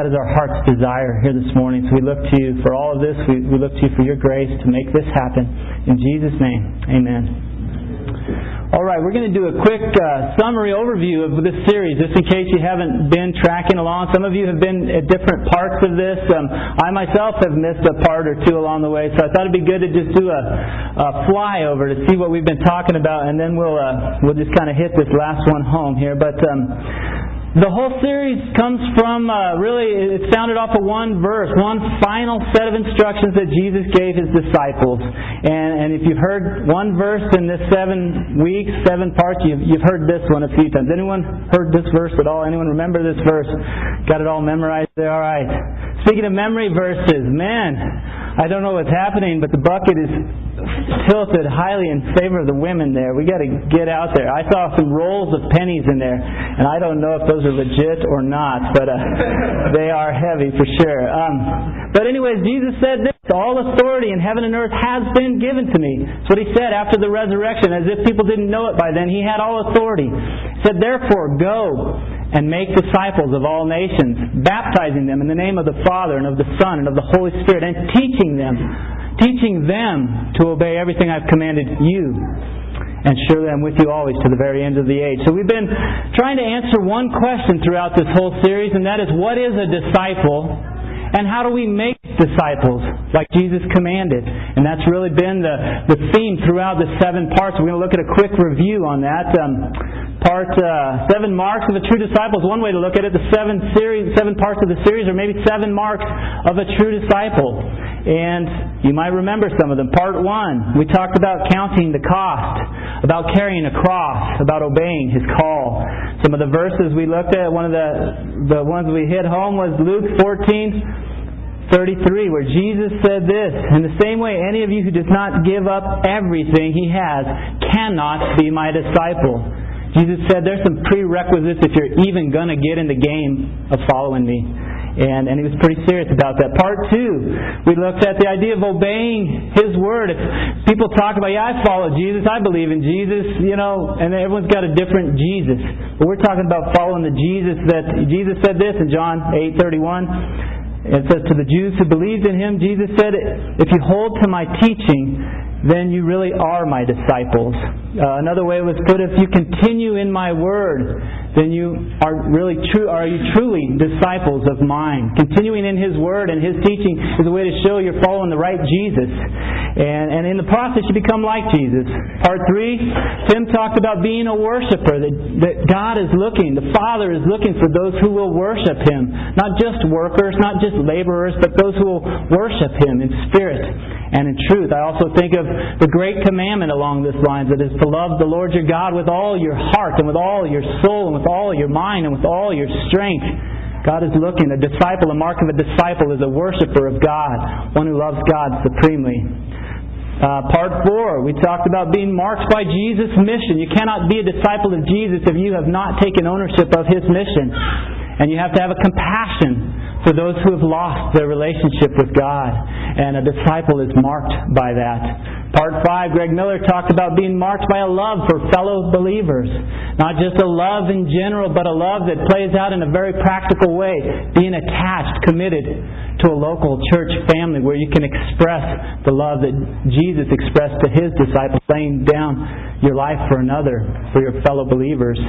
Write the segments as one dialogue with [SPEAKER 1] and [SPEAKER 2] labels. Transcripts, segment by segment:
[SPEAKER 1] That is our heart's desire here this morning. So we look to you for all of this. We, we look to you for your grace to make this happen. In Jesus' name, amen. All right, we're going to do a quick uh, summary overview of this series, just in case you haven't been tracking along. Some of you have been at different parts of this. Um, I myself have missed a part or two along the way, so I thought it'd be good to just do a, a flyover to see what we've been talking about, and then we'll uh, we'll just kind of hit this last one home here. But um, the whole series comes from uh, really, it sounded off of one verse, one final set of instructions that Jesus gave his disciples. And, and if you've heard one verse in this seven weeks, seven parts, you've, you've heard this one a few times. Anyone heard this verse at all? Anyone remember this verse? Got it all memorized there? All right. Speaking of memory verses, man, I don't know what's happening, but the bucket is tilted highly in favor of the women there. We got to get out there. I saw some rolls of pennies in there, and I don't know if those are legit or not, but uh, they are heavy for sure. Um, but anyways, Jesus said this: "All authority in heaven and earth has been given to me." That's what he said after the resurrection, as if people didn't know it by then. He had all authority. He said, "Therefore, go." And make disciples of all nations, baptizing them in the name of the Father and of the Son and of the Holy Spirit, and teaching them teaching them to obey everything I've commanded you. And surely I'm with you always to the very end of the age. So we've been trying to answer one question throughout this whole series, and that is what is a disciple? And how do we make disciples like Jesus commanded? And that's really been the, the theme throughout the seven parts. We're going to look at a quick review on that. Um, part uh, seven marks of a true disciple is one way to look at it. The seven series, seven parts of the series, or maybe seven marks of a true disciple. And you might remember some of them. Part one, we talked about counting the cost, about carrying a cross, about obeying His call. Some of the verses we looked at, one of the, the ones we hit home was Luke 14, 33, where Jesus said this, In the same way, any of you who does not give up everything he has cannot be my disciple. Jesus said there's some prerequisites if you're even going to get in the game of following me. And, and he was pretty serious about that. Part two, we looked at the idea of obeying his word. If people talk about, yeah, I follow Jesus, I believe in Jesus, you know, and everyone's got a different Jesus. But we're talking about following the Jesus that Jesus said this in John 8:31. It says to the Jews who believed in him, Jesus said, if you hold to my teaching, then you really are my disciples. Uh, another way was put, if you continue in my word, then you are really true, are you truly disciples of mine? Continuing in His Word and His teaching is a way to show you're following the right Jesus. And, and in the process, you become like Jesus. Part three, Tim talked about being a worshiper, that, that God is looking, the Father is looking for those who will worship Him. Not just workers, not just laborers, but those who will worship Him in spirit and in truth. I also think of the great commandment along this line that is to love the Lord your God with all your heart and with all your soul and with all your mind and with all your strength. God is looking. A disciple, a mark of a disciple, is a worshiper of God, one who loves God supremely. Uh, part four, we talked about being marked by Jesus' mission. You cannot be a disciple of Jesus if you have not taken ownership of His mission. And you have to have a compassion for those who have lost their relationship with God. And a disciple is marked by that. Part 5, Greg Miller talked about being marked by a love for fellow believers. Not just a love in general, but a love that plays out in a very practical way. Being attached, committed to a local church family where you can express the love that Jesus expressed to his disciples, laying down your life for another, for your fellow believers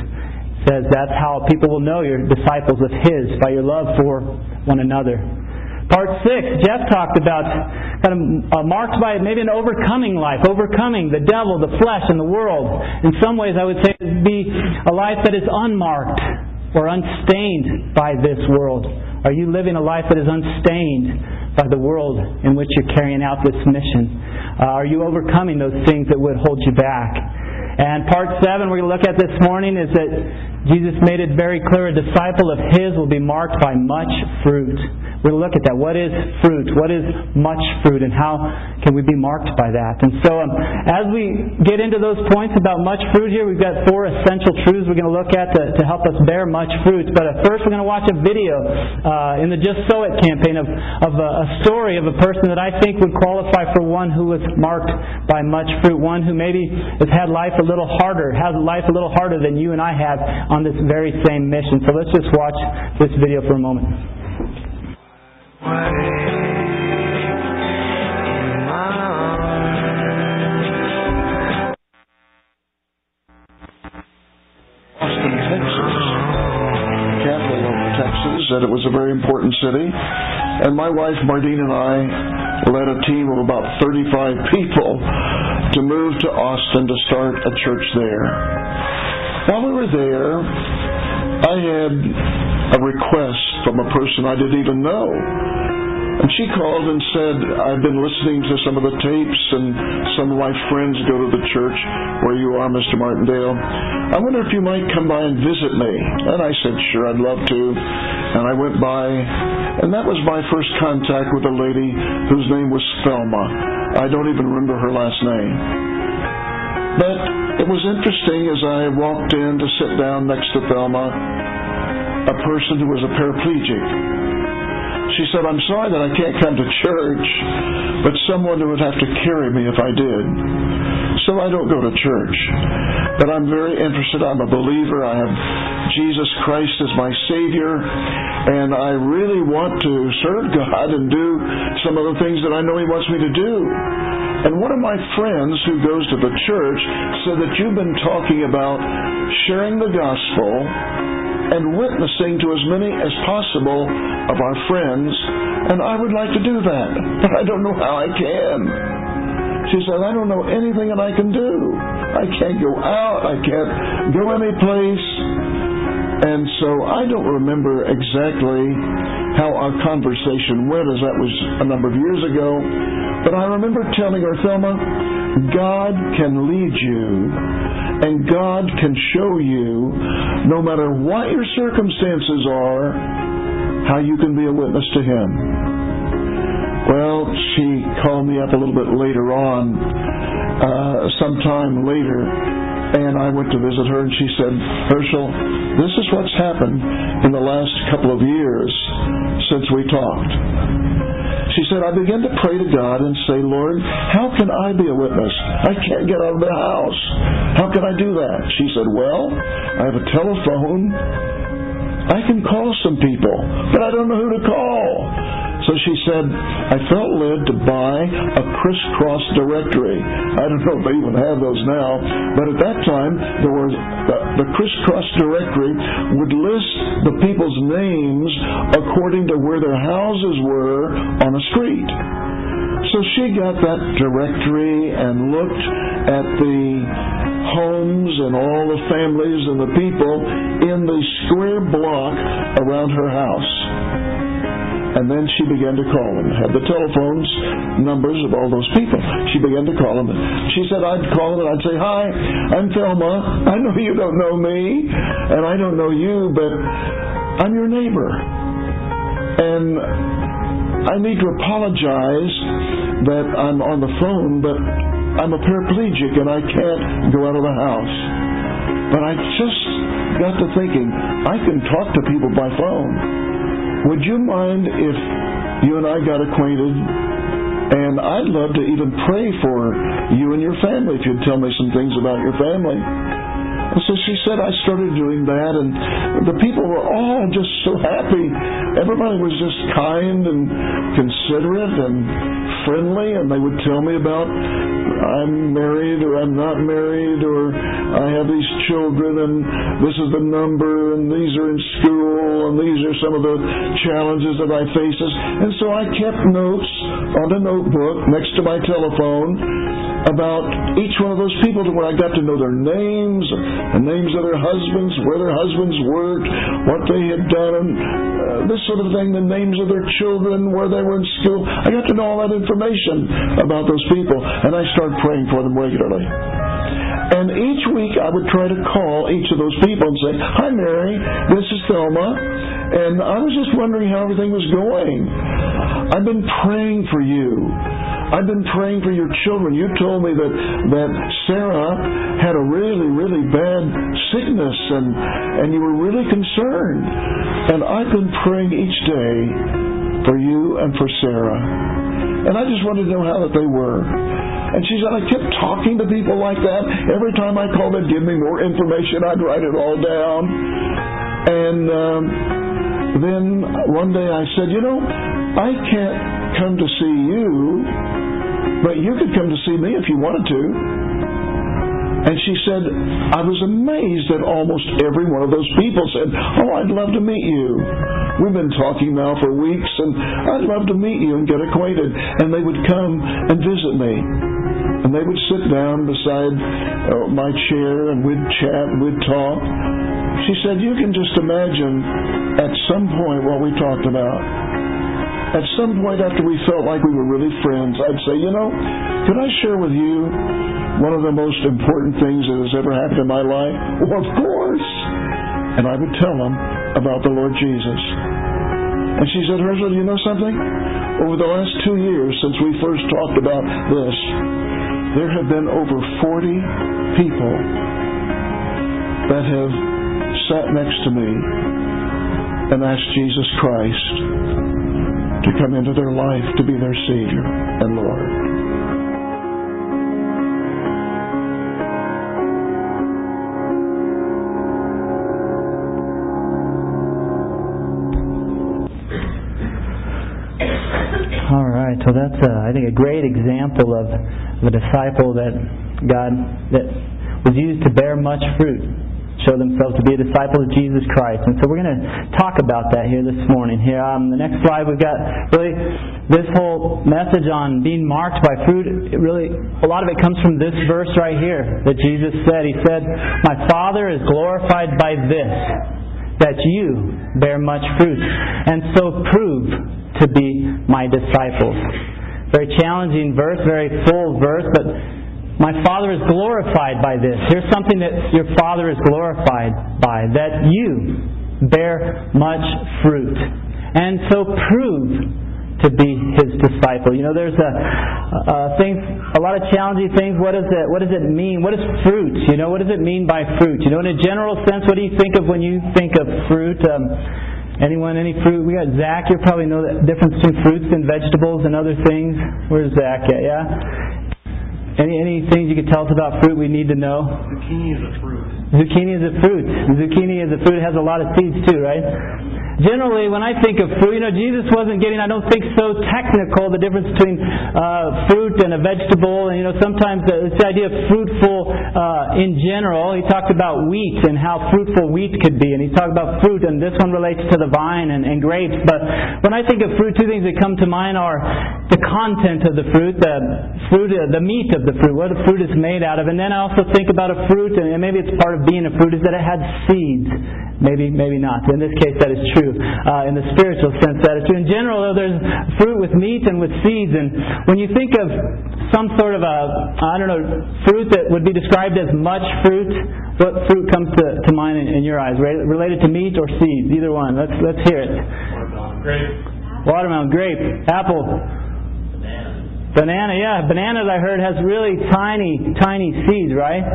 [SPEAKER 1] says that's how people will know you're disciples of His, by your love for one another. Part six, Jeff talked about kind of uh, marked by maybe an overcoming life, overcoming the devil, the flesh, and the world. In some ways, I would say it would be a life that is unmarked or unstained by this world. Are you living a life that is unstained by the world in which you're carrying out this mission? Uh, are you overcoming those things that would hold you back? And part seven we're going to look at this morning is that Jesus made it very clear a disciple of His will be marked by much fruit. We're going to look at that. What is fruit? What is much fruit? And how can we be marked by that? And so, um, as we get into those points about much fruit here, we've got four essential truths we're going to look at to, to help us bear much fruit. But uh, first, we're going to watch a video uh, in the Just Sow It campaign of, of a, a story of a person that I think would qualify for one who was marked by much fruit, one who maybe has had life a little harder, has life a little harder than you and I have on this very same mission. So let's just watch this video for a moment.
[SPEAKER 2] Austin, Texas. Catholic Texas said it was a very important city. And my wife, Martine, and I led a team of about 35 people to move to Austin to start a church there. While we were there, I had a request from a person I didn't even know. And she called and said, I've been listening to some of the tapes, and some of my friends go to the church where you are, Mr. Martindale. I wonder if you might come by and visit me. And I said, Sure, I'd love to. And I went by, and that was my first contact with a lady whose name was Thelma. I don't even remember her last name. But it was interesting as I walked in to sit down next to Thelma, a person who was a paraplegic. She said, I'm sorry that I can't come to church, but someone would have to carry me if I did. So I don't go to church. But I'm very interested. I'm a believer. I have Jesus Christ as my Savior, and I really want to serve God and do some of the things that I know He wants me to do. And one of my friends who goes to the church said that you've been talking about sharing the gospel and witnessing to as many as possible of our friends, and I would like to do that, but I don't know how I can. She said, I don't know anything that I can do. I can't go out, I can't go any place. And so I don't remember exactly how our conversation went, as that was a number of years ago. But I remember telling her, Thelma, God can lead you and God can show you, no matter what your circumstances are, how you can be a witness to Him. Well, she called me up a little bit later on, uh, sometime later, and I went to visit her, and she said, Herschel, this is what's happened in the last couple of years since we talked. She said, I began to pray to God and say, Lord, how can I be a witness? I can't get out of the house. How can I do that? She said, Well, I have a telephone. I can call some people, but I don't know who to call. So she said, I felt led to buy a crisscross directory. I don't know if they even have those now, but at that time, there the, the crisscross directory would list the people's names according to where their houses were on a street. So she got that directory and looked at the homes and all the families and the people in the square block around her house. And then she began to call them, had the telephones numbers of all those people. She began to call them. She said, I'd call them and I'd say, Hi, I'm Thelma. I know you don't know me, and I don't know you, but I'm your neighbor. And I need to apologize that I'm on the phone, but I'm a paraplegic and I can't go out of the house. But I just got to thinking, I can talk to people by phone. Would you mind if you and I got acquainted? And I'd love to even pray for you and your family if you'd tell me some things about your family. So she said, I started doing that, and the people were all just so happy. Everybody was just kind and considerate and friendly, and they would tell me about I'm married or I'm not married or I have these children and this is the number and these are in school and these are some of the challenges that I face. And so I kept notes on a notebook next to my telephone about each one of those people to where I got to know their names, the names of their husbands, where their husbands worked, what they had done, uh, this sort of thing, the names of their children, where they were in school. I got to know all that information about those people, and I started praying for them regularly. And each week I would try to call each of those people and say, Hi, Mary, this is Thelma, and I was just wondering how everything was going. I've been praying for you. I've been praying for your children. You told me that, that Sarah had a really, really bad sickness and, and you were really concerned. And I've been praying each day for you and for Sarah. And I just wanted to know how that they were. And she said, I kept talking to people like that. Every time I called, they'd give me more information. I'd write it all down. And um, then one day I said, You know, I can't come to see you, but you could come to see me if you wanted to. And she said, I was amazed that almost every one of those people said, Oh, I'd love to meet you. We've been talking now for weeks, and I'd love to meet you and get acquainted. And they would come and visit me. And they would sit down beside uh, my chair, and we'd chat, we'd talk. She said, You can just imagine at some point what we talked about. At some point after we felt like we were really friends, I'd say, You know, can I share with you one of the most important things that has ever happened in my life? Well, of course. And I would tell them about the Lord Jesus. And she said, do you know something? Over the last two years since we first talked about this, there have been over 40 people that have sat next to me and asked Jesus Christ to come into their life to be their Savior and Lord.
[SPEAKER 1] Right, so that's uh, I think a great example of, a disciple that God that was used to bear much fruit, show themselves to be a disciple of Jesus Christ. And so we're going to talk about that here this morning. Here on the next slide, we've got really this whole message on being marked by fruit. It really, a lot of it comes from this verse right here that Jesus said. He said, "My Father is glorified by this." That you bear much fruit, and so prove to be my disciples. Very challenging verse, very full verse, but my Father is glorified by this. Here's something that your Father is glorified by that you bear much fruit. And so prove to be his disciple. You know, there's a, a thing, a lot of challenging things. What does it? What does it mean? What is fruit? You know, what does it mean by fruit? You know, in a general sense, what do you think of when you think of fruit? Um, Anyone, any fruit? We got Zach. You probably know the difference between fruits and vegetables and other things. Where's Zach at? Yeah. Any any things you could tell us about fruit we need to know?
[SPEAKER 3] Zucchini is a fruit.
[SPEAKER 1] Zucchini is a fruit. Zucchini is a fruit. It has a lot of seeds too, right? Generally, when I think of fruit, you know, Jesus wasn't getting, I don't think, so technical, the difference between uh, fruit and a vegetable. And, you know, sometimes the, this idea of fruitful uh, in general, he talked about wheat and how fruitful wheat could be. And he talked about fruit, and this one relates to the vine and, and grapes. But when I think of fruit, two things that come to mind are the content of the fruit, the fruit, uh, the meat of the fruit, what the fruit is made out of. And then I also think about a fruit, and maybe it's part of being a fruit, is that it had seeds. Maybe, maybe not. In this case, that is true. Uh, in the spiritual sense, that is true. In general, though, there's fruit with meat and with seeds. And when you think of some sort of a, I don't know, fruit that would be described as much fruit, what fruit comes to, to mind in, in your eyes? Related to meat or seeds? Either one. Let's let's hear it.
[SPEAKER 3] Watermelon. Grape.
[SPEAKER 1] Watermelon, grape, apple.
[SPEAKER 3] Banana.
[SPEAKER 1] Yeah. Bananas, I heard, has really tiny, tiny seeds, right?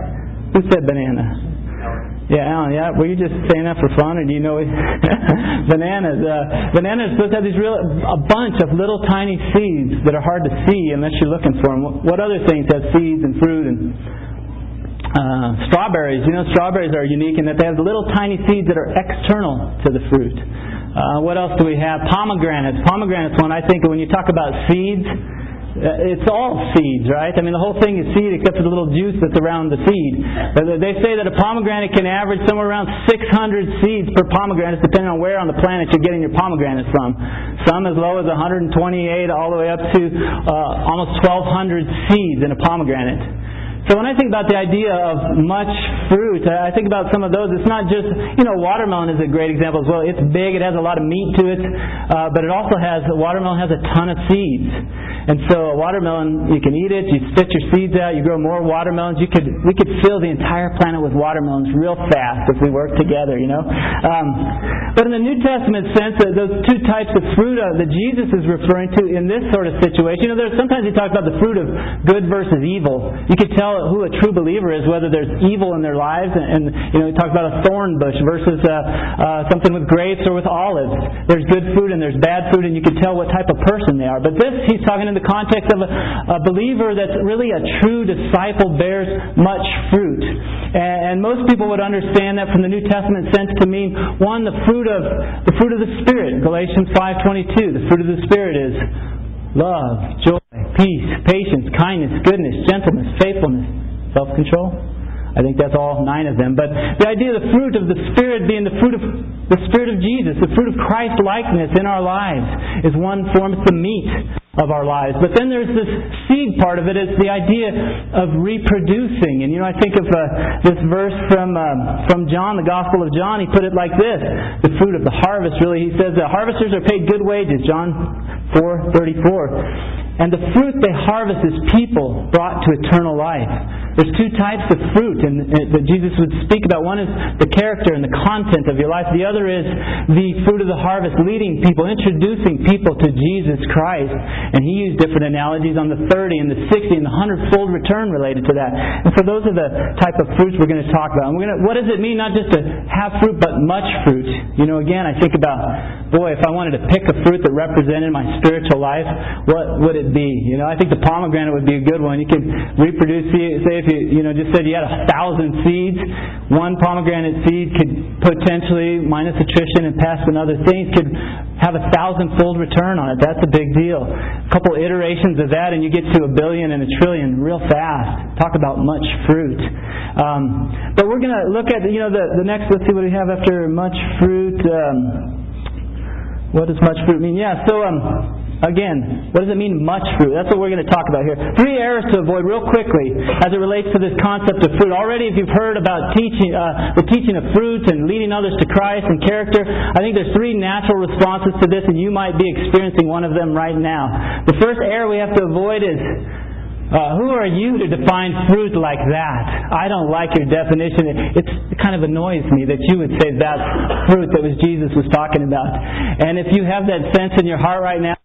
[SPEAKER 1] Who said banana? Yeah, Alan. Yeah, were you just saying that for fun, or do you know it? bananas? Uh, bananas supposed to have these real a bunch of little tiny seeds that are hard to see unless you're looking for them. What other things have seeds and fruit and uh, strawberries? You know, strawberries are unique in that they have little tiny seeds that are external to the fruit. Uh, what else do we have? Pomegranates. Pomegranates one I think when you talk about seeds. Uh, it's all seeds, right? I mean, the whole thing is seed except for the little juice that's around the seed. Uh, They say that a pomegranate can average somewhere around 600 seeds per pomegranate, depending on where on the planet you're getting your pomegranate from. Some as low as 128, all the way up to uh, almost 1,200 seeds in a pomegranate. So when I think about the idea of much fruit, I think about some of those. It's not just, you know, watermelon is a great example as well. It's big, it has a lot of meat to it, uh, but it also has, watermelon has a ton of seeds. And so a watermelon, you can eat it, you spit your seeds out, you grow more watermelons. You could, we could fill the entire planet with watermelons real fast if we work together, you know. Um, but in the New Testament sense, those two types of fruit uh, that Jesus is referring to in this sort of situation, you know, there's sometimes he talks about the fruit of good versus evil. You could tell who a true believer is, whether there's evil in their lives, and, and you know, he talks about a thorn bush versus uh, uh, something with grapes or with olives. There's good fruit and there's bad fruit, and you can tell what type of person they are. But this, he's talking in the context of a, a believer that's really a true disciple bears much fruit. And, and most people would understand that from the New Testament sense to mean one, the fruit of the fruit of the Spirit. Galatians five twenty two. The fruit of the Spirit is love, joy, peace, patience, kindness, goodness, gentleness, faithfulness, self control. I think that's all nine of them. But the idea of the fruit of the Spirit being the fruit of the Spirit of Jesus, the fruit of Christ likeness in our lives, is one form. It's the meat of our lives. But then there's this seed part of it. It's the idea of reproducing. And you know, I think of uh, this verse from uh, from John, the Gospel of John. He put it like this: the fruit of the harvest. Really, he says the harvesters are paid good wages. John four thirty four. And the fruit they harvest is people brought to eternal life. There's two types of fruit and, uh, that Jesus would speak about. One is the character and the content of your life. The other is the fruit of the harvest, leading people, introducing people to Jesus Christ. And he used different analogies on the 30 and the 60 and the 100 fold return related to that. And so those are the type of fruits we're going to talk about. And we're going to, what does it mean not just to have fruit, but much fruit? You know, again, I think about, boy, if I wanted to pick a fruit that represented my spiritual life, what would it be? You know, I think the pomegranate would be a good one. You could reproduce, say if you, you know, just said you had a thousand seeds, one pomegranate seed could potentially, minus attrition and pest and other things, could have a thousand-fold return on it. That's a big deal. A couple iterations of that, and you get to a billion and a trillion real fast. Talk about much fruit. Um, but we're going to look at, you know, the, the next. Let's see what we have after much fruit. Um, what does much fruit mean? Yeah. So. Um, Again, what does it mean, much fruit? That's what we're going to talk about here. Three errors to avoid, real quickly, as it relates to this concept of fruit. Already, if you've heard about teaching, uh, the teaching of fruit and leading others to Christ and character, I think there's three natural responses to this, and you might be experiencing one of them right now. The first error we have to avoid is uh, who are you to define fruit like that? I don't like your definition. It, it kind of annoys me that you would say that's fruit that was Jesus was talking about. And if you have that sense in your heart right now,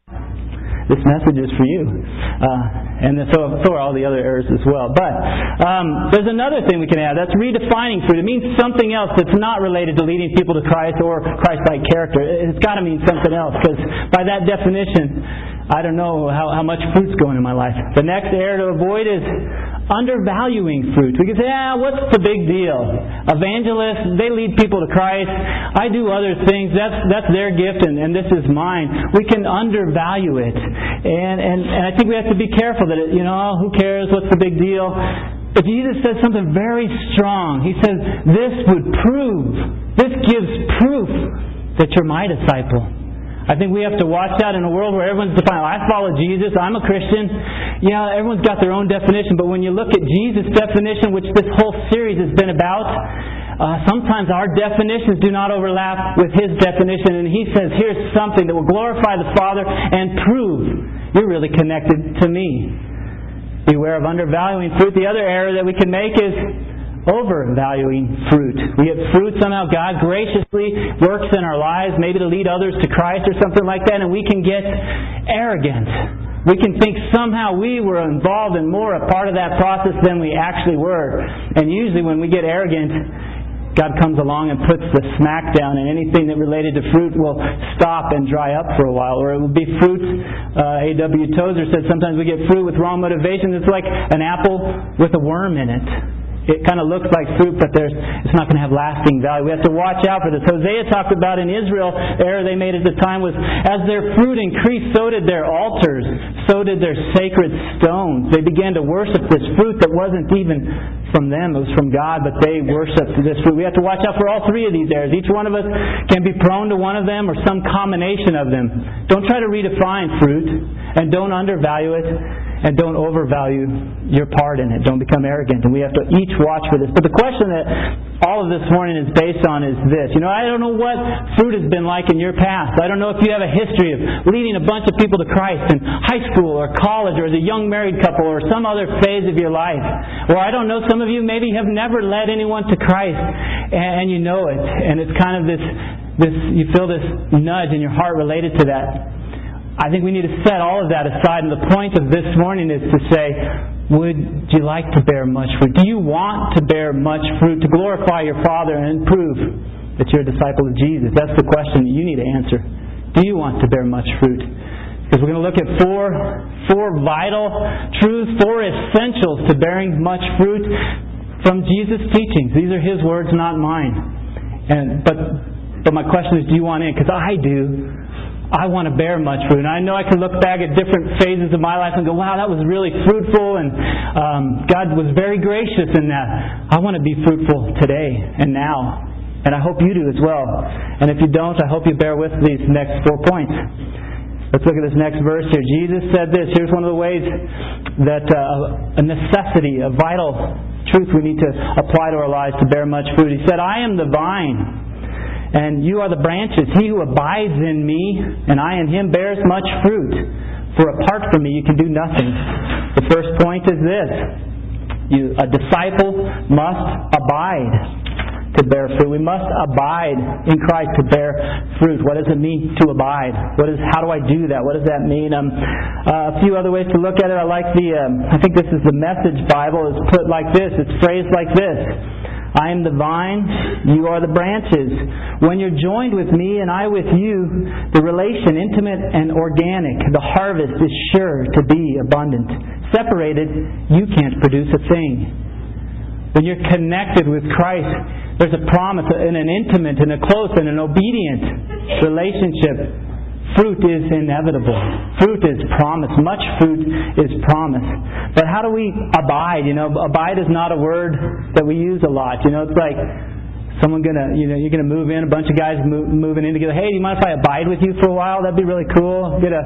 [SPEAKER 1] this message is for you. Uh, and so, so are all the other errors as well. But um, there's another thing we can add. That's redefining fruit. It means something else that's not related to leading people to Christ or Christ-like character. It's got to mean something else because by that definition, I don't know how, how much fruit's going in my life. The next error to avoid is undervaluing fruit. We can say, ah, what's the big deal? Evangelists, they lead people to Christ. I do other things. That's that's their gift, and, and this is mine. We can undervalue it, and and and I think we have to be careful that it, you know, who cares? What's the big deal? But Jesus says something very strong. He says, this would prove, this gives proof that you're my disciple. I think we have to watch out in a world where everyone's defining, I follow Jesus, I'm a Christian. Yeah, everyone's got their own definition, but when you look at Jesus' definition, which this whole series has been about, uh, sometimes our definitions do not overlap with his definition, and he says, here's something that will glorify the Father and prove you're really connected to me. Beware of undervaluing fruit. The other error that we can make is overvaluing fruit. We get fruit somehow God graciously works in our lives, maybe to lead others to Christ or something like that, and we can get arrogant. We can think somehow we were involved in more a part of that process than we actually were. And usually when we get arrogant, God comes along and puts the smack down, and anything that related to fruit will stop and dry up for a while. Or it will be fruit. Uh, A.W. Tozer said sometimes we get fruit with wrong motivation. It's like an apple with a worm in it it kind of looks like fruit, but there's, it's not going to have lasting value. We have to watch out for this. Hosea talked about in Israel, the error they made at the time was, as their fruit increased, so did their altars, so did their sacred stones. They began to worship this fruit that wasn't even from them, it was from God, but they worshiped this fruit. We have to watch out for all three of these errors. Each one of us can be prone to one of them or some combination of them. Don't try to redefine fruit, and don't undervalue it and don't overvalue your part in it. Don't become arrogant. And we have to each watch for this. But the question that all of this morning is based on is this. You know, I don't know what fruit has been like in your past. I don't know if you have a history of leading a bunch of people to Christ in high school or college or as a young married couple or some other phase of your life. Or I don't know, some of you maybe have never led anyone to Christ and you know it. And it's kind of this, this you feel this nudge in your heart related to that. I think we need to set all of that aside, and the point of this morning is to say, would you like to bear much fruit? Do you want to bear much fruit to glorify your Father and prove that you're a disciple of Jesus? That's the question that you need to answer. Do you want to bear much fruit? Because we're going to look at four, four vital truths, four essentials to bearing much fruit from Jesus' teachings. These are His words, not mine. And but but my question is, do you want in? Because I do. I want to bear much fruit. And I know I can look back at different phases of my life and go, wow, that was really fruitful, and um, God was very gracious in that. I want to be fruitful today and now. And I hope you do as well. And if you don't, I hope you bear with these next four points. Let's look at this next verse here. Jesus said this. Here's one of the ways that uh, a necessity, a vital truth we need to apply to our lives to bear much fruit. He said, I am the vine and you are the branches. He who abides in me, and I in him, bears much fruit. For apart from me, you can do nothing. The first point is this you, a disciple must abide to bear fruit. We must abide in Christ to bear fruit. What does it mean to abide? What is? How do I do that? What does that mean? Um, uh, a few other ways to look at it. I like the. Um, I think this is the Message Bible. It's put like this. It's phrased like this. I am the vine, you are the branches. When you're joined with me and I with you, the relation intimate and organic, the harvest is sure to be abundant. Separated, you can't produce a thing. When you're connected with Christ, there's a promise in an intimate and a close and an obedient relationship Fruit is inevitable. Fruit is promised. Much fruit is promised. But how do we abide? You know, abide is not a word that we use a lot. You know, it's like someone gonna you know you're gonna move in a bunch of guys move, moving in together. Hey do you mind if I abide with you for a while? That'd be really cool. Get a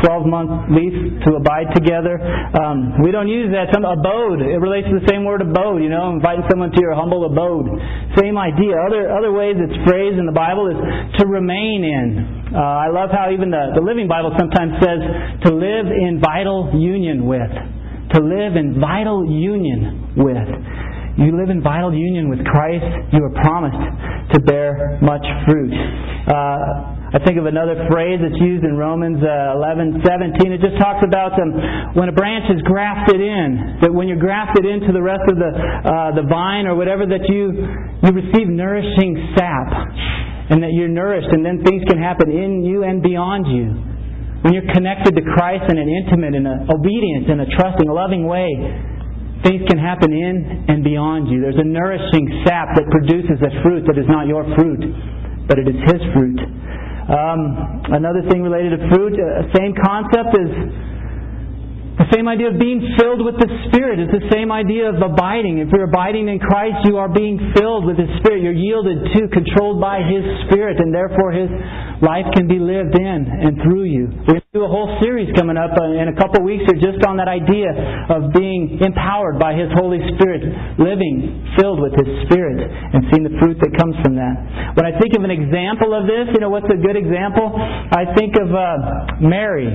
[SPEAKER 1] 12 month lease to abide together. Um, we don't use that. Some abode. It relates to the same word abode you know inviting someone to your humble abode. Same idea. Other other ways it's phrased in the Bible is to remain in. Uh, I love how even the, the Living Bible sometimes says to live in vital union with to live in vital union with you live in vital union with Christ, you are promised to bear much fruit. Uh, I think of another phrase that's used in Romans uh, 11, 17. It just talks about um, when a branch is grafted in, that when you're grafted into the rest of the uh, the vine or whatever, that you you receive nourishing sap, and that you're nourished, and then things can happen in you and beyond you. When you're connected to Christ in an intimate and an obedient and a trusting, loving way, Things can happen in and beyond you. There's a nourishing sap that produces a fruit that is not your fruit, but it is His fruit. Um, another thing related to fruit, uh, same concept is the same idea of being filled with the Spirit. It's the same idea of abiding. If you're abiding in Christ, you are being filled with His Spirit. You're yielded to, controlled by His Spirit, and therefore His life can be lived in and through you. We're going to do a whole series coming up uh, in a couple of weeks just on that idea of being empowered by His Holy Spirit, living filled with His Spirit, and seeing the fruit that comes from that. When I think of an example of this, you know, what's a good example? I think of uh, Mary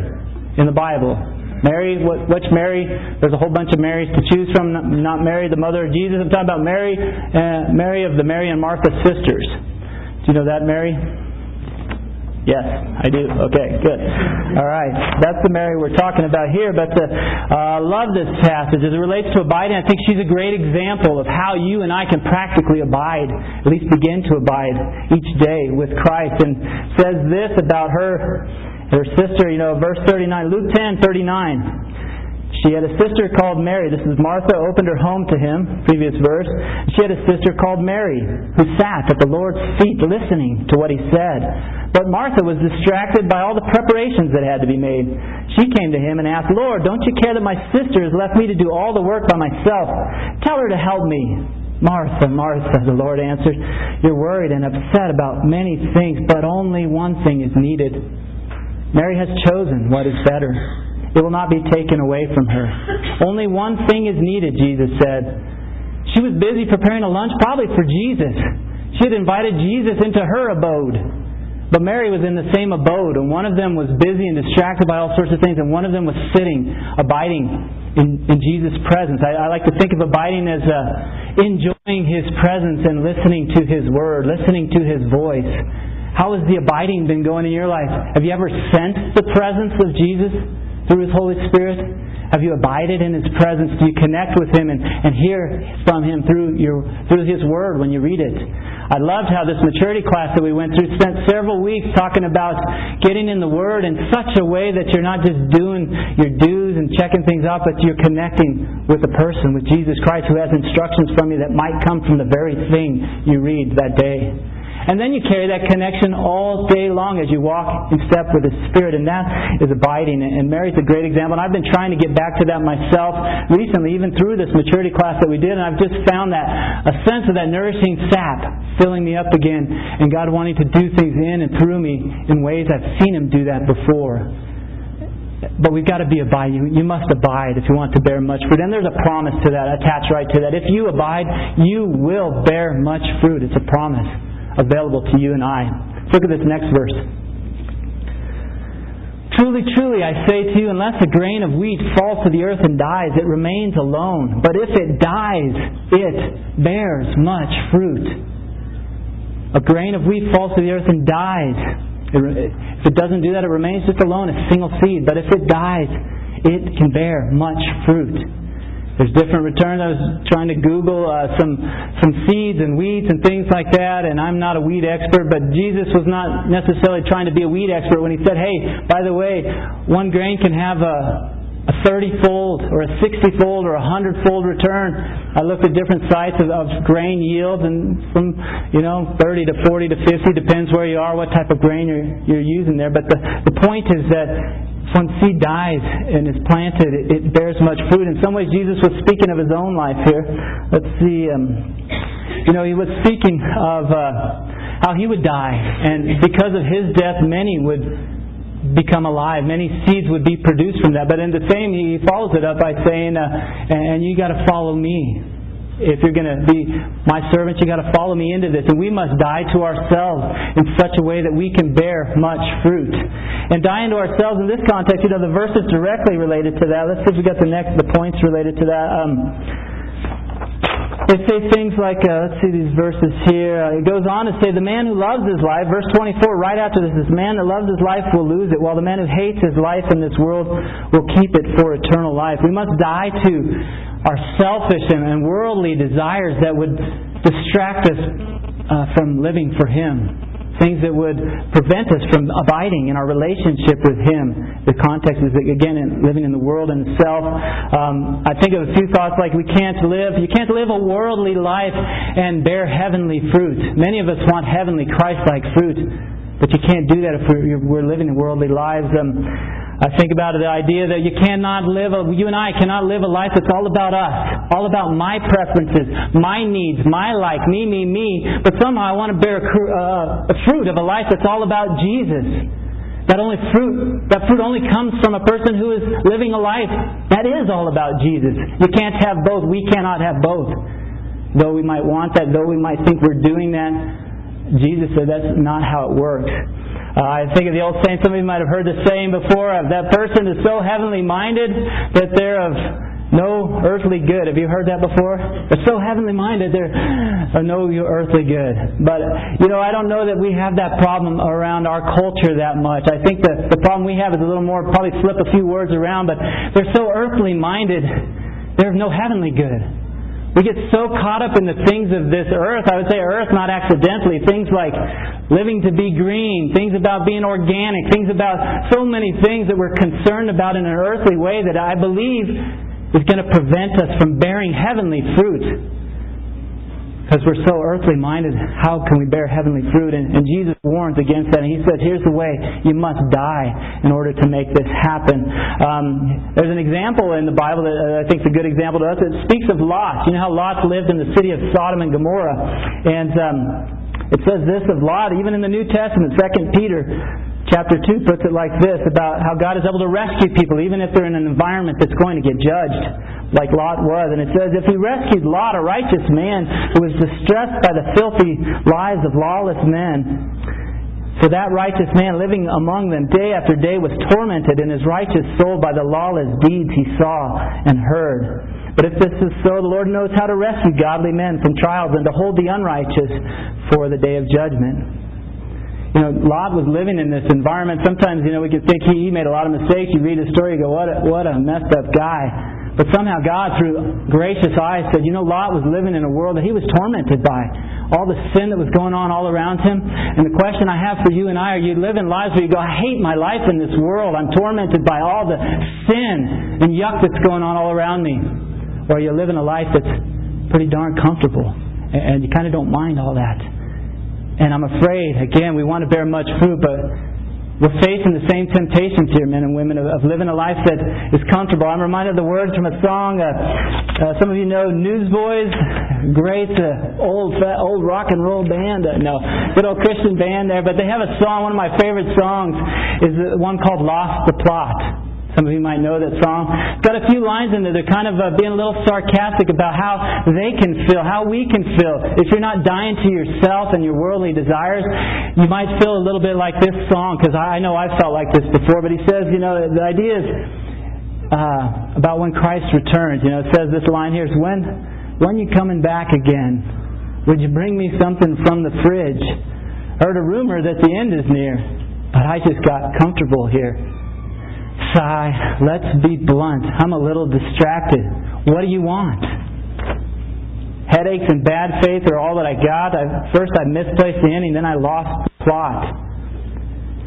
[SPEAKER 1] in the Bible. Mary, which Mary? There's a whole bunch of Marys to choose from. Not Mary, the mother of Jesus. I'm talking about Mary, uh, Mary of the Mary and Martha sisters. Do you know that Mary? Yes, I do. Okay, good. All right, that's the Mary we're talking about here. But I uh, love this passage as it relates to abiding. I think she's a great example of how you and I can practically abide, at least begin to abide each day with Christ. And says this about her, her sister. You know, verse 39, Luke 10, 39. She had a sister called Mary. This is Martha opened her home to him, previous verse. She had a sister called Mary who sat at the Lord's feet listening to what he said. But Martha was distracted by all the preparations that had to be made. She came to him and asked, Lord, don't you care that my sister has left me to do all the work by myself? Tell her to help me. Martha, Martha, the Lord answered, You're worried and upset about many things, but only one thing is needed. Mary has chosen what is better it will not be taken away from her. Only one thing is needed, Jesus said. She was busy preparing a lunch, probably for Jesus. She had invited Jesus into her abode. But Mary was in the same abode, and one of them was busy and distracted by all sorts of things, and one of them was sitting, abiding in, in Jesus' presence. I, I, like to think of abiding as uh, enjoying His presence and listening to His Word, listening to His voice. How has the abiding been going in your life? Have you ever sensed the presence of Jesus? through His Holy Spirit? Have you abided in His presence? Do you connect with Him and, and hear from Him through, your, through His Word when you read it? I loved how this maturity class that we went through spent several weeks talking about getting in the Word in such a way that you're not just doing your dues and checking things off, but you're connecting with the person, with Jesus Christ, who has instructions from you that might come from the very thing you read that day. And then you carry that connection all day long as you walk in step with the Spirit. And that is abiding. And Mary's a great example. And I've been trying to get back to that myself recently, even through this maturity class that we did. And I've just found that a sense of that nourishing sap filling me up again and God wanting to do things in and through me in ways I've seen Him do that before. But we've got to be abide. You, you must abide if you want to bear much fruit. And there's a promise to that, attached right to that. If you abide, you will bear much fruit. It's a promise available to you and I. Look at this next verse. Truly, truly, I say to you, unless a grain of wheat falls to the earth and dies, it remains alone. But if it dies, it bears much fruit. A grain of wheat falls to the earth and dies. If it doesn't do that, it remains just alone, a single seed. But if it dies, it can bear much fruit. There's different returns. I was trying to Google uh, some some seeds and weeds and things like that, and I'm not a weed expert, but Jesus was not necessarily trying to be a weed expert when he said, "Hey, by the way, one grain can have a a 30-fold or a 60-fold or a 100-fold return. I looked at different sites of, of grain yields, and from you know 30 to 40 to 50 depends where you are, what type of grain you're you're using there. But the the point is that when seed dies and is planted, it, it bears much fruit. In some ways, Jesus was speaking of his own life here. Let's see. Um, you know, he was speaking of uh, how he would die, and because of his death, many would become alive. Many seeds would be produced from that. But in the same, he follows it up by saying, uh, "And you got to follow me." If you're going to be my servant, you've got to follow me into this. And we must die to ourselves in such a way that we can bear much fruit. And dying to ourselves in this context, you know, the verse is directly related to that. Let's see if we got the next, the points related to that. Um, they say things like, uh, let's see these verses here. Uh, it goes on to say, the man who loves his life, verse 24, right after this, this man that loves his life will lose it, while the man who hates his life in this world will keep it for eternal life. We must die to our selfish and, worldly desires that would distract us uh, from living for Him. Things that would prevent us from abiding in our relationship with Him. The context is, again, in living in the world and self. Um, I think of a few thoughts like we can't live, you can't live a worldly life and bear heavenly fruit. Many of us want heavenly Christ-like fruit, but you can't do that if we're, we're living in worldly lives. Um, I think about the idea that you cannot live, a, you and I cannot live a life that's all about us, all about my preferences, my needs, my like, me, me, me. But somehow I want to bear a, uh, a fruit of a life that's all about Jesus. That only fruit, that fruit only comes from a person who is living a life that is all about Jesus. You can't have both. We cannot have both. Though we might want that, though we might think we're doing that, Jesus said that's not how it works. Uh, I think of the old saying, some of you might have heard the saying before, of that person is so heavenly minded that they're of no earthly good. Have you heard that before? They're so heavenly minded, they're of no earthly good. But, you know, I don't know that we have that problem around our culture that much. I think that the problem we have is a little more, probably flip a few words around, but they're so earthly minded, they're of no heavenly good. We get so caught up in the things of this earth. I would say earth not accidentally. Things like living to be green, things about being organic, things about so many things that we're concerned about in an earthly way that I believe is going to prevent us from bearing heavenly fruit. Because we're so earthly minded, how can we bear heavenly fruit? And, and, Jesus warns against that. And He said, here's the way. You must die in order to make this happen. Um, there's an example in the Bible that uh, I think is a good example to us. It speaks of Lot. You know how Lot lived in the city of Sodom and Gomorrah. And um, it says this of Lot, even in the New Testament, 2 Peter chapter 2 puts it like this about how God is able to rescue people even if they're in an environment that's going to get judged like Lot was. And it says, If he rescued Lot, a righteous man who was distressed by the filthy lives of lawless men, for that righteous man living among them day after day was tormented in his righteous soul by the lawless deeds he saw and heard. But if this is so, the Lord knows how to rescue godly men from trials and to hold the unrighteous for the day of judgment you know, Lot was living in this environment. Sometimes, you know, we can think he, he made a lot of mistakes. You read his story, you go, what a, what a messed up guy. But somehow God, through gracious eyes, said, you know, Lot was living in a world that he was tormented by. All the sin that was going on all around him. And the question I have for you and I, are you living lives where you go, I hate my life in this world. I'm tormented by all the sin and yuck that's going on all around me. Or are you living a life that's pretty darn comfortable and you kind of don't mind all that? And I'm afraid, again, we want to bear much fruit, but we're facing the same temptations here, men and women, of, of living a life that is comfortable. I'm reminded of the words from a song. Uh, uh, some of you know Newsboys, great uh, old old rock and roll band. Uh, no, good old Christian band there. But they have a song. One of my favorite songs is one called "Lost the Plot." Some of you might know that song. It's got a few lines in there. They're kind of uh, being a little sarcastic about how they can feel, how we can feel. If you're not dying to yourself and your worldly desires, you might feel a little bit like this song, because I know I've felt like this before. But he says, you know, the idea is uh, about when Christ returns. You know, it says this line here is when, when you coming back again? Would you bring me something from the fridge? Heard a rumor that the end is near, but I just got comfortable here. Sigh, let's be blunt. I'm a little distracted. What do you want? Headaches and bad faith are all that I got. I, first I misplaced the ending, then I lost the plot.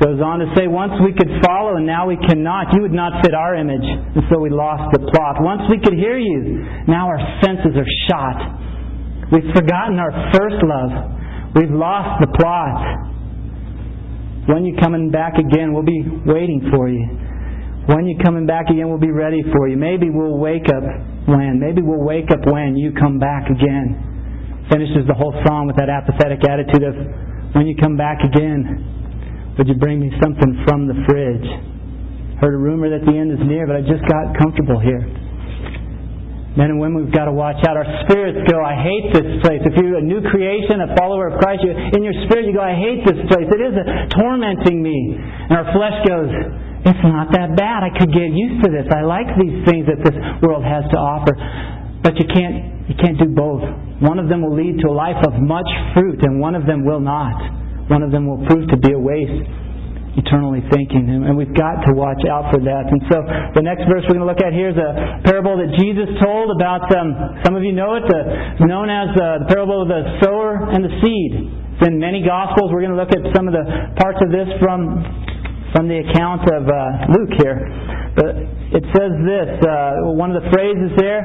[SPEAKER 1] Goes on to say, once we could follow and now we cannot. You would not fit our image, and so we lost the plot. Once we could hear you, now our senses are shot. We've forgotten our first love. We've lost the plot. When you coming back again, we'll be waiting for you. When you coming back again, we'll be ready for you. Maybe we'll wake up when. Maybe we'll wake up when you come back again. Finishes the whole song with that apathetic attitude of, when you come back again, would you bring me something from the fridge? Heard a rumor that the end is near, but I just got comfortable here. Men and women, we've got to watch out. Our spirits go, I hate this place. If you're a new creation, a follower of Christ, you, in your spirit you go, I hate this place. It is tormenting me. And our flesh goes, it's not that bad. I could get used to this. I like these things that this world has to offer. But you can't you can't do both. One of them will lead to a life of much fruit and one of them will not. One of them will prove to be a waste eternally thinking. And we've got to watch out for that. And so the next verse we're going to look at here is a parable that Jesus told about, um, some of you know it, uh, known as uh, the parable of the sower and the seed. It's in many Gospels. We're going to look at some of the parts of this from from the account of uh, Luke here. But it says this, uh, one of the phrases there,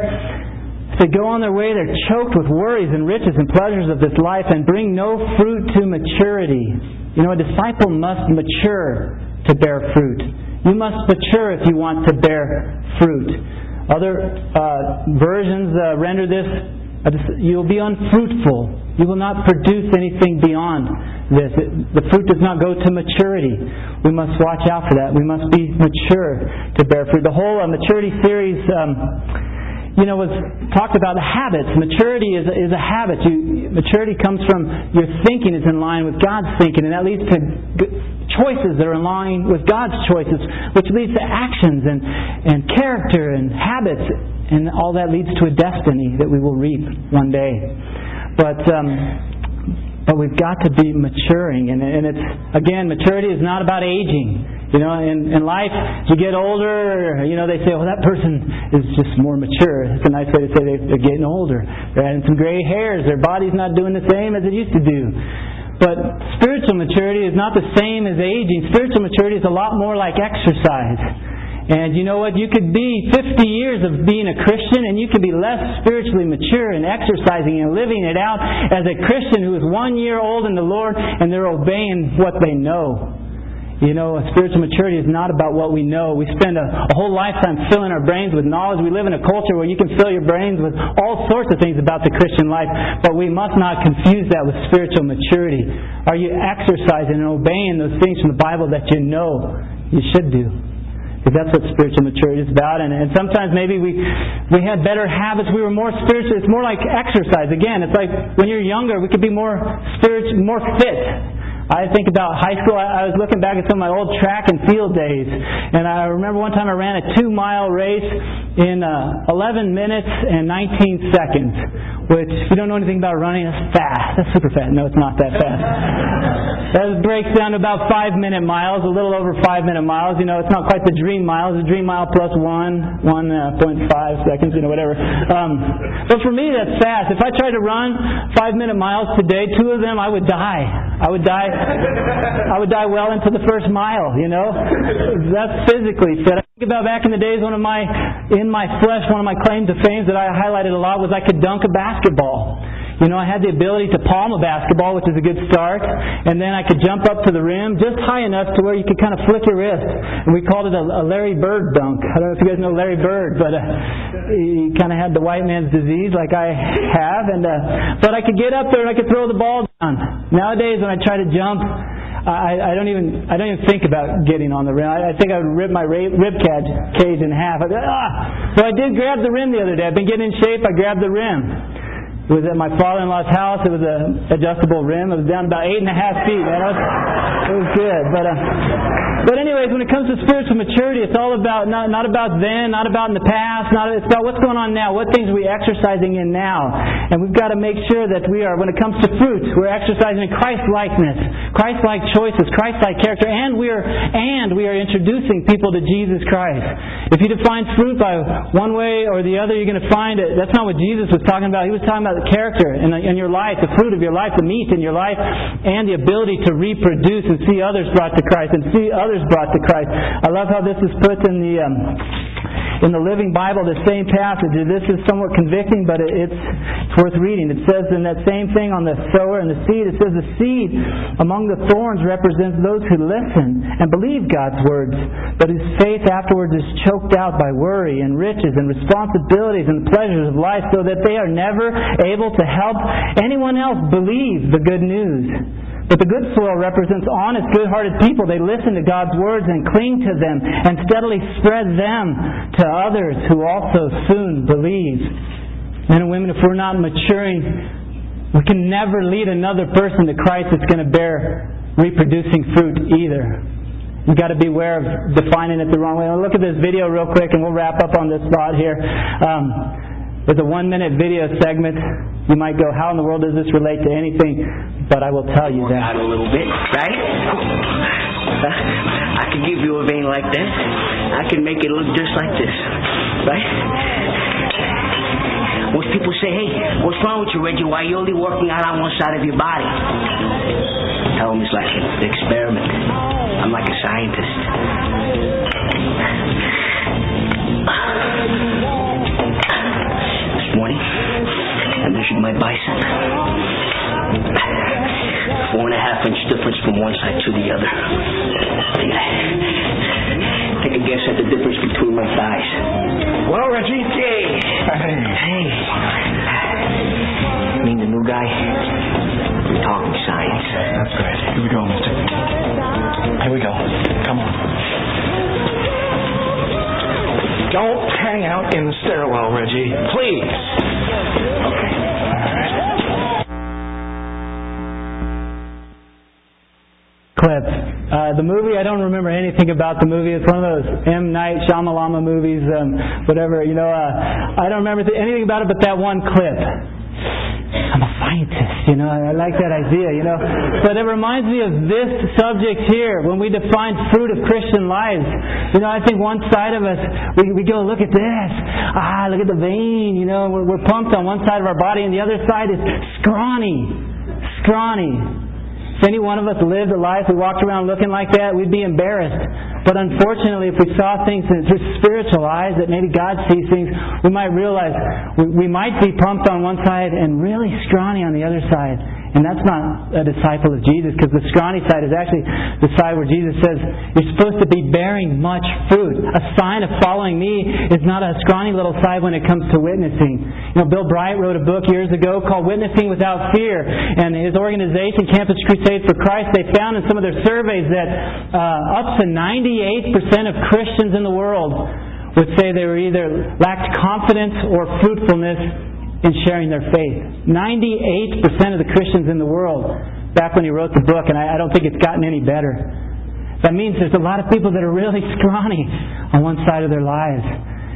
[SPEAKER 1] to go on their way, they're choked with worries and riches and pleasures of this life and bring no fruit to maturity. You know, a disciple must mature to bear fruit. You must mature if you want to bear fruit. Other uh, versions uh, render this You'll be unfruitful. You will not produce anything beyond this. The fruit does not go to maturity. We must watch out for that. We must be mature to bear fruit. The whole uh, maturity series, um, you know, was talked about habits. Maturity is, is a habit. You, maturity comes from your thinking is in line with God's thinking, and that leads to choices that are in line with God's choices, which leads to actions and, and character and habits and all that leads to a destiny that we will reap one day. But um, but we've got to be maturing, and, and it's again, maturity is not about aging. You know, in, in life, you get older, you know, they say, well, that person is just more mature. It's a nice way to say they, they're getting older. They're adding some gray hairs. Their body's not doing the same as it used to do. But spiritual maturity is not the same as aging. Spiritual maturity is a lot more like exercise. And you know what? You could be 50 years of being a Christian and you could be less spiritually mature and exercising and living it out as a Christian who is one year old in the Lord and they're obeying what they know. You know, spiritual maturity is not about what we know. We spend a, a, whole lifetime filling our brains with knowledge. We live in a culture where you can fill your brains with all sorts of things about the Christian life, but we must not confuse that with spiritual maturity. Are you exercising and obeying those things from the Bible that you know you should do? Because that's what spiritual maturity is about. And, and sometimes maybe we we had better habits. We were more spiritual. It's more like exercise. Again, it's like when you're younger, we could be more spiritual, more fit. I think about high school. I was looking back at some of my old track and field days, and I remember one time I ran a two-mile race in uh, 11 minutes and 19 seconds which if you don't know anything about running, that's fast. That's super fast. No, it's not that fast. that breaks down to about five minute miles, a little over five minute miles. You know, it's not quite the dream mile. It's a dream mile plus one, one uh, point five seconds, you know, whatever. Um, but for me, that's fast. If I tried to run five minute miles today, two of them, I would die. I would die. I would die well into the first mile. You know, that's physically fit. About back in the days, one of my in my flesh, one of my claims to fame that I highlighted a lot was I could dunk a basketball. You know, I had the ability to palm a basketball, which is a good start, and then I could jump up to the rim just high enough to where you could kind of flick your wrist. And we called it a, a Larry Bird dunk. I don't know if you guys know Larry Bird, but uh, he kind of had the white man's disease like I have, and uh, but I could get up there and I could throw the ball down. Nowadays, when I try to jump, I, I don't even I don't even think about getting on the rim. I, I think I would rip my rib cage cage in half. I, ah! So I did grab the rim the other day. I've been getting in shape. I grabbed the rim. It was at my father-in-law's house. It was a adjustable rim. It was down about eight and a half feet. Man, it was, it was good. But uh, but anyways, when it comes to spiritual maturity, it's all about not not about then, not about in the past. Not it's about what's going on now. What things are we exercising in now? And we've got to make sure that we are, when it comes to fruit, we're exercising Christ likeness, Christ like choices, Christ like character, and we are and we are introducing people to Jesus Christ. If you define fruit by one way or the other, you're going to find it. That's not what Jesus was talking about. He was talking about the character in, in your life, the fruit of your life, the meat in your life, and the ability to reproduce and see others brought to Christ and see others brought to Christ. I love how this is put in the um, in the Living Bible, the same passage. This is somewhat convicting, but it's, worth reading. It says in that same thing on the sower and the seed, it says the seed among the thorns represents those who listen and believe God's words, but whose faith afterwards is choked out by worry and riches and responsibilities and pleasures of life, so that they are never able to help anyone else believe the good news. But the good soil represents honest, good hearted people. They listen to God's words and cling to them and steadily spread them to others who also soon believe. Men and women, if we're not maturing, we can never lead another person to Christ that's going to bear reproducing fruit either. We've got to beware of defining it the wrong way. I'll look at this video real quick and we'll wrap up on this thought here. Um, there's a one minute video segment. You might go, how in the world does this relate to anything? But I will tell you that.
[SPEAKER 4] Out a little bit, right? I could give you a vein like that. I can make it look just like this, right? Most people say, hey, what's wrong with you, Reggie? Why are you only working out on one side of your body? Tell them it's like the
[SPEAKER 1] movie, I don't remember anything about the movie. It's one of those M. Night Shyamalama movies, um, whatever. You know, uh, I don't remember th- anything about it but that one clip. I'm a scientist, you know, I like that idea, you know. But it reminds me of this subject here when we define fruit of Christian lives. You know, I think one side of us, we, we go, look at this. Ah, look at the vein, you know, we're, we're pumped on one side of our body and the other side is scrawny. Scrawny. Any one of us lived a life, we walked around looking like that, we'd be embarrassed. But unfortunately, if we saw things through spiritual eyes, that maybe God sees things, we might realize we, we might be pumped on one side and really scrawny on the other side. And that's not a disciple of Jesus because the scrawny side is actually the side where Jesus says you're supposed to be bearing much fruit. A sign of following me is not a scrawny little side when it comes to witnessing. You know, Bill Bright wrote a book years ago called Witnessing Without Fear. And his organization, Campus Crusade for Christ, they found in some of their surveys that uh, up to 98% of Christians in the world would say they were either lacked confidence or fruitfulness in sharing their faith. 98% of the Christians in the world, back when he wrote the book, and I, I don't think it's gotten any better. That means there's a lot of people that are really scrawny on one side of their lives.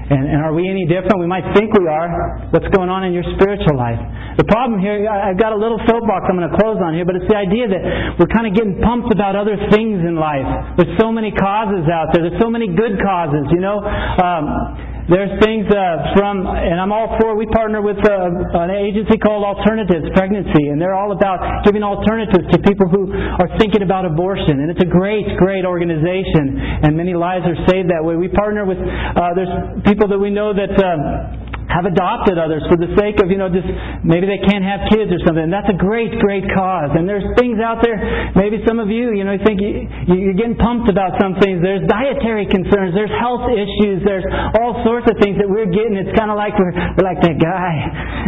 [SPEAKER 1] And, and are we any different? We might think we are. What's going on in your spiritual life? The problem here, I've got a little soapbox I'm going to close on here, but it's the idea that we're kind of getting pumped about other things in life. There's so many causes out there. There's so many good causes, you know. Um, there's things uh, from, and I'm all for, we partner with uh, an agency called Alternatives Pregnancy, and they're all about giving alternatives to people who are thinking about abortion. And it's a great, great organization, and many lives are saved that way. We partner with, uh, there's people that we know that. Um, have adopted others for the sake of, you know, just maybe they can't have kids or something. That's a great, great cause. And there's things out there, maybe some of you, you know, you think you, you're getting pumped about some things. There's dietary concerns, there's health issues, there's all sorts of things that we're getting. It's kind of like we're, we're like that guy.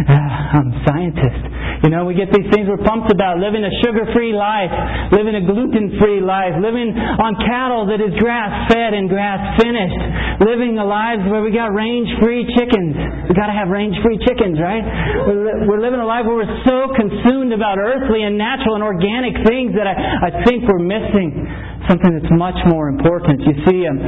[SPEAKER 1] Uh, I'm a scientist. You know, we get these things we're pumped about living a sugar free life, living a gluten free life, living on cattle that is grass fed and grass finished, living the lives where we got range free chickens We've got to have range-free chickens, right? We're, living a life where we're so consumed about earthly and natural and organic things that I, I think we're missing something that's much more important. You see, um,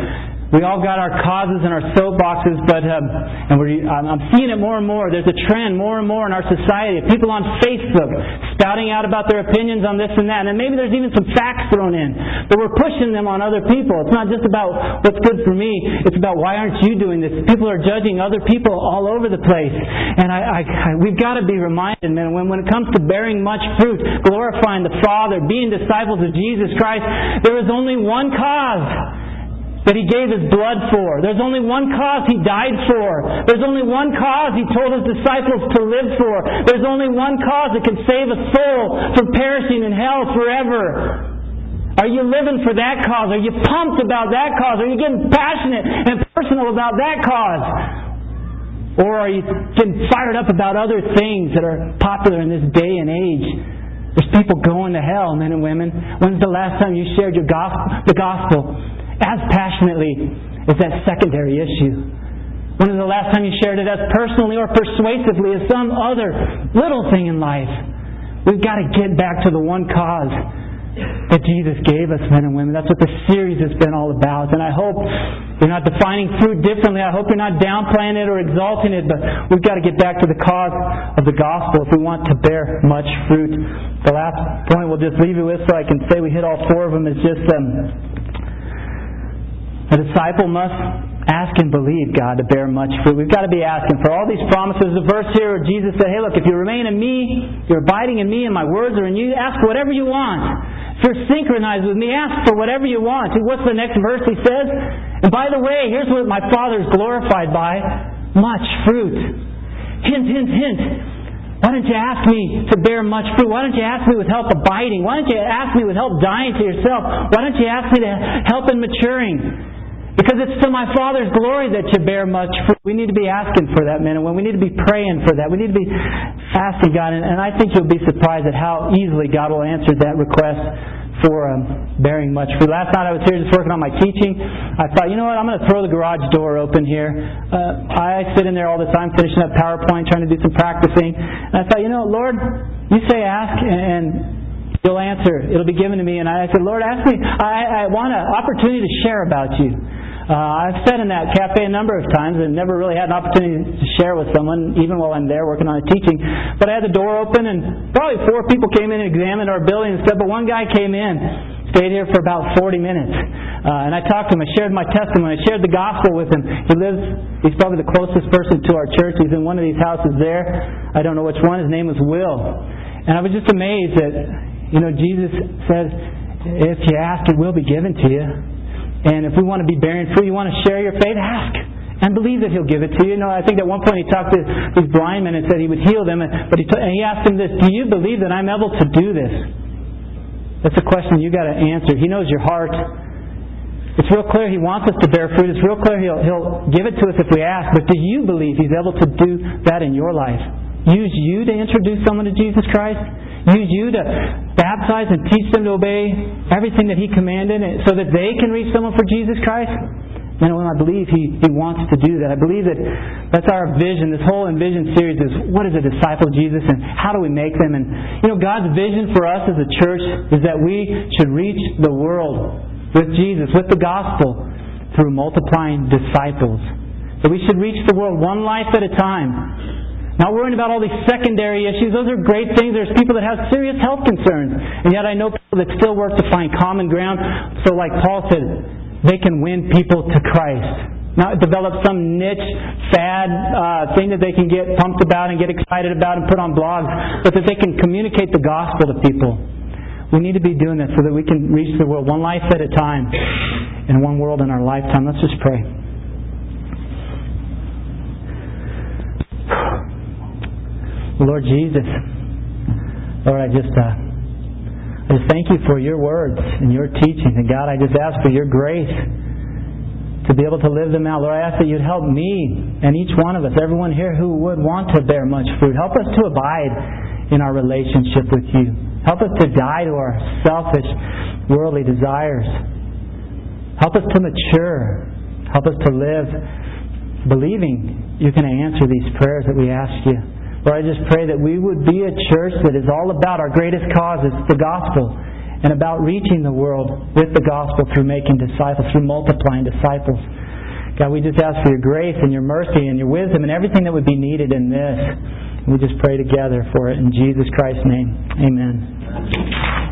[SPEAKER 1] we all got our causes and our soapboxes, but um, and we're, I'm seeing it more and more. There's a trend more and more in our society of people on Facebook spouting out about their opinions on this and that, and maybe there's even some facts thrown in, but we're pushing them on other people. It's not just about what's good for me; it's about why aren't you doing this? People are judging other people all over the place, and I, I, I we've got to be reminded, man. When when it comes to bearing much fruit, glorifying the Father, being disciples of Jesus Christ, there is only one cause that He gave His blood for. There's only one cause He died for. There's only one cause He told His disciples to live for. There's only one cause that can save a soul from perishing in hell forever. Are you living for that cause? Are you pumped about that cause? Are you getting passionate and personal about that cause? Or are you getting fired up about other things that are popular in this day and age? There's people going to hell, men and women. When's the last time you shared your gospel, the gospel as passionately as that secondary issue. When was the last time you shared it as personally or persuasively as some other little thing in life? We've got to get back to the one cause that Jesus gave us, men and women. That's what the series has been all about. And I hope you're not defining fruit differently. I hope you're not downplaying it or exalting it, but we've got to get back to the cause of the gospel if we want to bear much fruit. The last point we'll just leave you with so I can say we hit all four of them is just um, a disciple must ask and believe God to bear much fruit. We've got to be asking for all these promises. The verse here where Jesus said, Hey, look, if you remain in me, you're abiding in me, and my words are in you, ask whatever you want. If you're synchronized with me, ask for whatever you want. See, what's the next verse he says? And by the way, here's what my Father is glorified by much fruit. Hint, hint, hint. Why don't you ask me to bear much fruit? Why don't you ask me with help abiding? Why don't you ask me with help dying to yourself? Why don't you ask me to help in maturing? Because it's to my Father's glory that you bear much fruit. We need to be asking for that, men and. We need to be praying for that. We need to be asking God. And, and I think you'll be surprised at how easily God will answer that request for um, bearing much fruit. Last night I was here just working on my teaching. I thought, you know what, I'm going to throw the garage door open here. Uh, I sit in there all the time finishing up PowerPoint, trying to do some practicing. And I thought, you know, Lord, you say ask, and you'll answer. It'll be given to me. And I said, Lord, ask me. I, I want an opportunity to share about you. Uh, I've sat in that cafe a number of times and never really had an opportunity to share with someone, even while I'm there working on a teaching. But I had the door open, and probably four people came in and examined our building and stuff. But one guy came in, stayed here for about 40 minutes, uh, and I talked to him. I shared my testimony. I shared the gospel with him. He lives. He's probably the closest person to our church. He's in one of these houses there. I don't know which one. His name was Will, and I was just amazed that you know Jesus said, "If you ask, it will be given to you." And if we want to be bearing fruit, you want to share your faith, ask. And believe that He'll give it to you. You know, I think at one point He talked to these blind men and said He would heal them. But he, and He asked them this Do you believe that I'm able to do this? That's a question you got to answer. He knows your heart. It's real clear He wants us to bear fruit. It's real clear He'll, he'll give it to us if we ask. But do you believe He's able to do that in your life? Use you to introduce someone to Jesus Christ? Use you to baptize and teach them to obey everything that He commanded so that they can reach someone for Jesus Christ? And I believe he, he wants to do that. I believe that that's our vision. This whole Envision series is what is a disciple of Jesus and how do we make them? And, you know, God's vision for us as a church is that we should reach the world with Jesus, with the gospel, through multiplying disciples. That we should reach the world one life at a time not worrying about all these secondary issues. Those are great things. There's people that have serious health concerns. And yet I know people that still work to find common ground. So like Paul said, they can win people to Christ. Not develop some niche fad uh, thing that they can get pumped about and get excited about and put on blogs, but that they can communicate the gospel to people. We need to be doing this so that we can reach the world one life at a time and one world in our lifetime. Let's just pray. Lord Jesus, Lord, I just, uh, I just thank you for your words and your teaching. And God, I just ask for your grace to be able to live them out. Lord, I ask that you'd help me and each one of us, everyone here who would want to bear much fruit. Help us to abide in our relationship with you. Help us to die to our selfish, worldly desires. Help us to mature. Help us to live believing you can answer these prayers that we ask you. Lord, I just pray that we would be a church that is all about our greatest cause, it's the gospel, and about reaching the world with the gospel through making disciples, through multiplying disciples. God, we just ask for your grace and your mercy and your wisdom and everything that would be needed in this. We just pray together for it in Jesus Christ's name. Amen.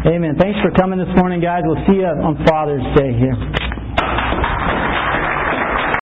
[SPEAKER 1] Amen. Thanks for coming this morning, guys. We'll see you on Father's Day here.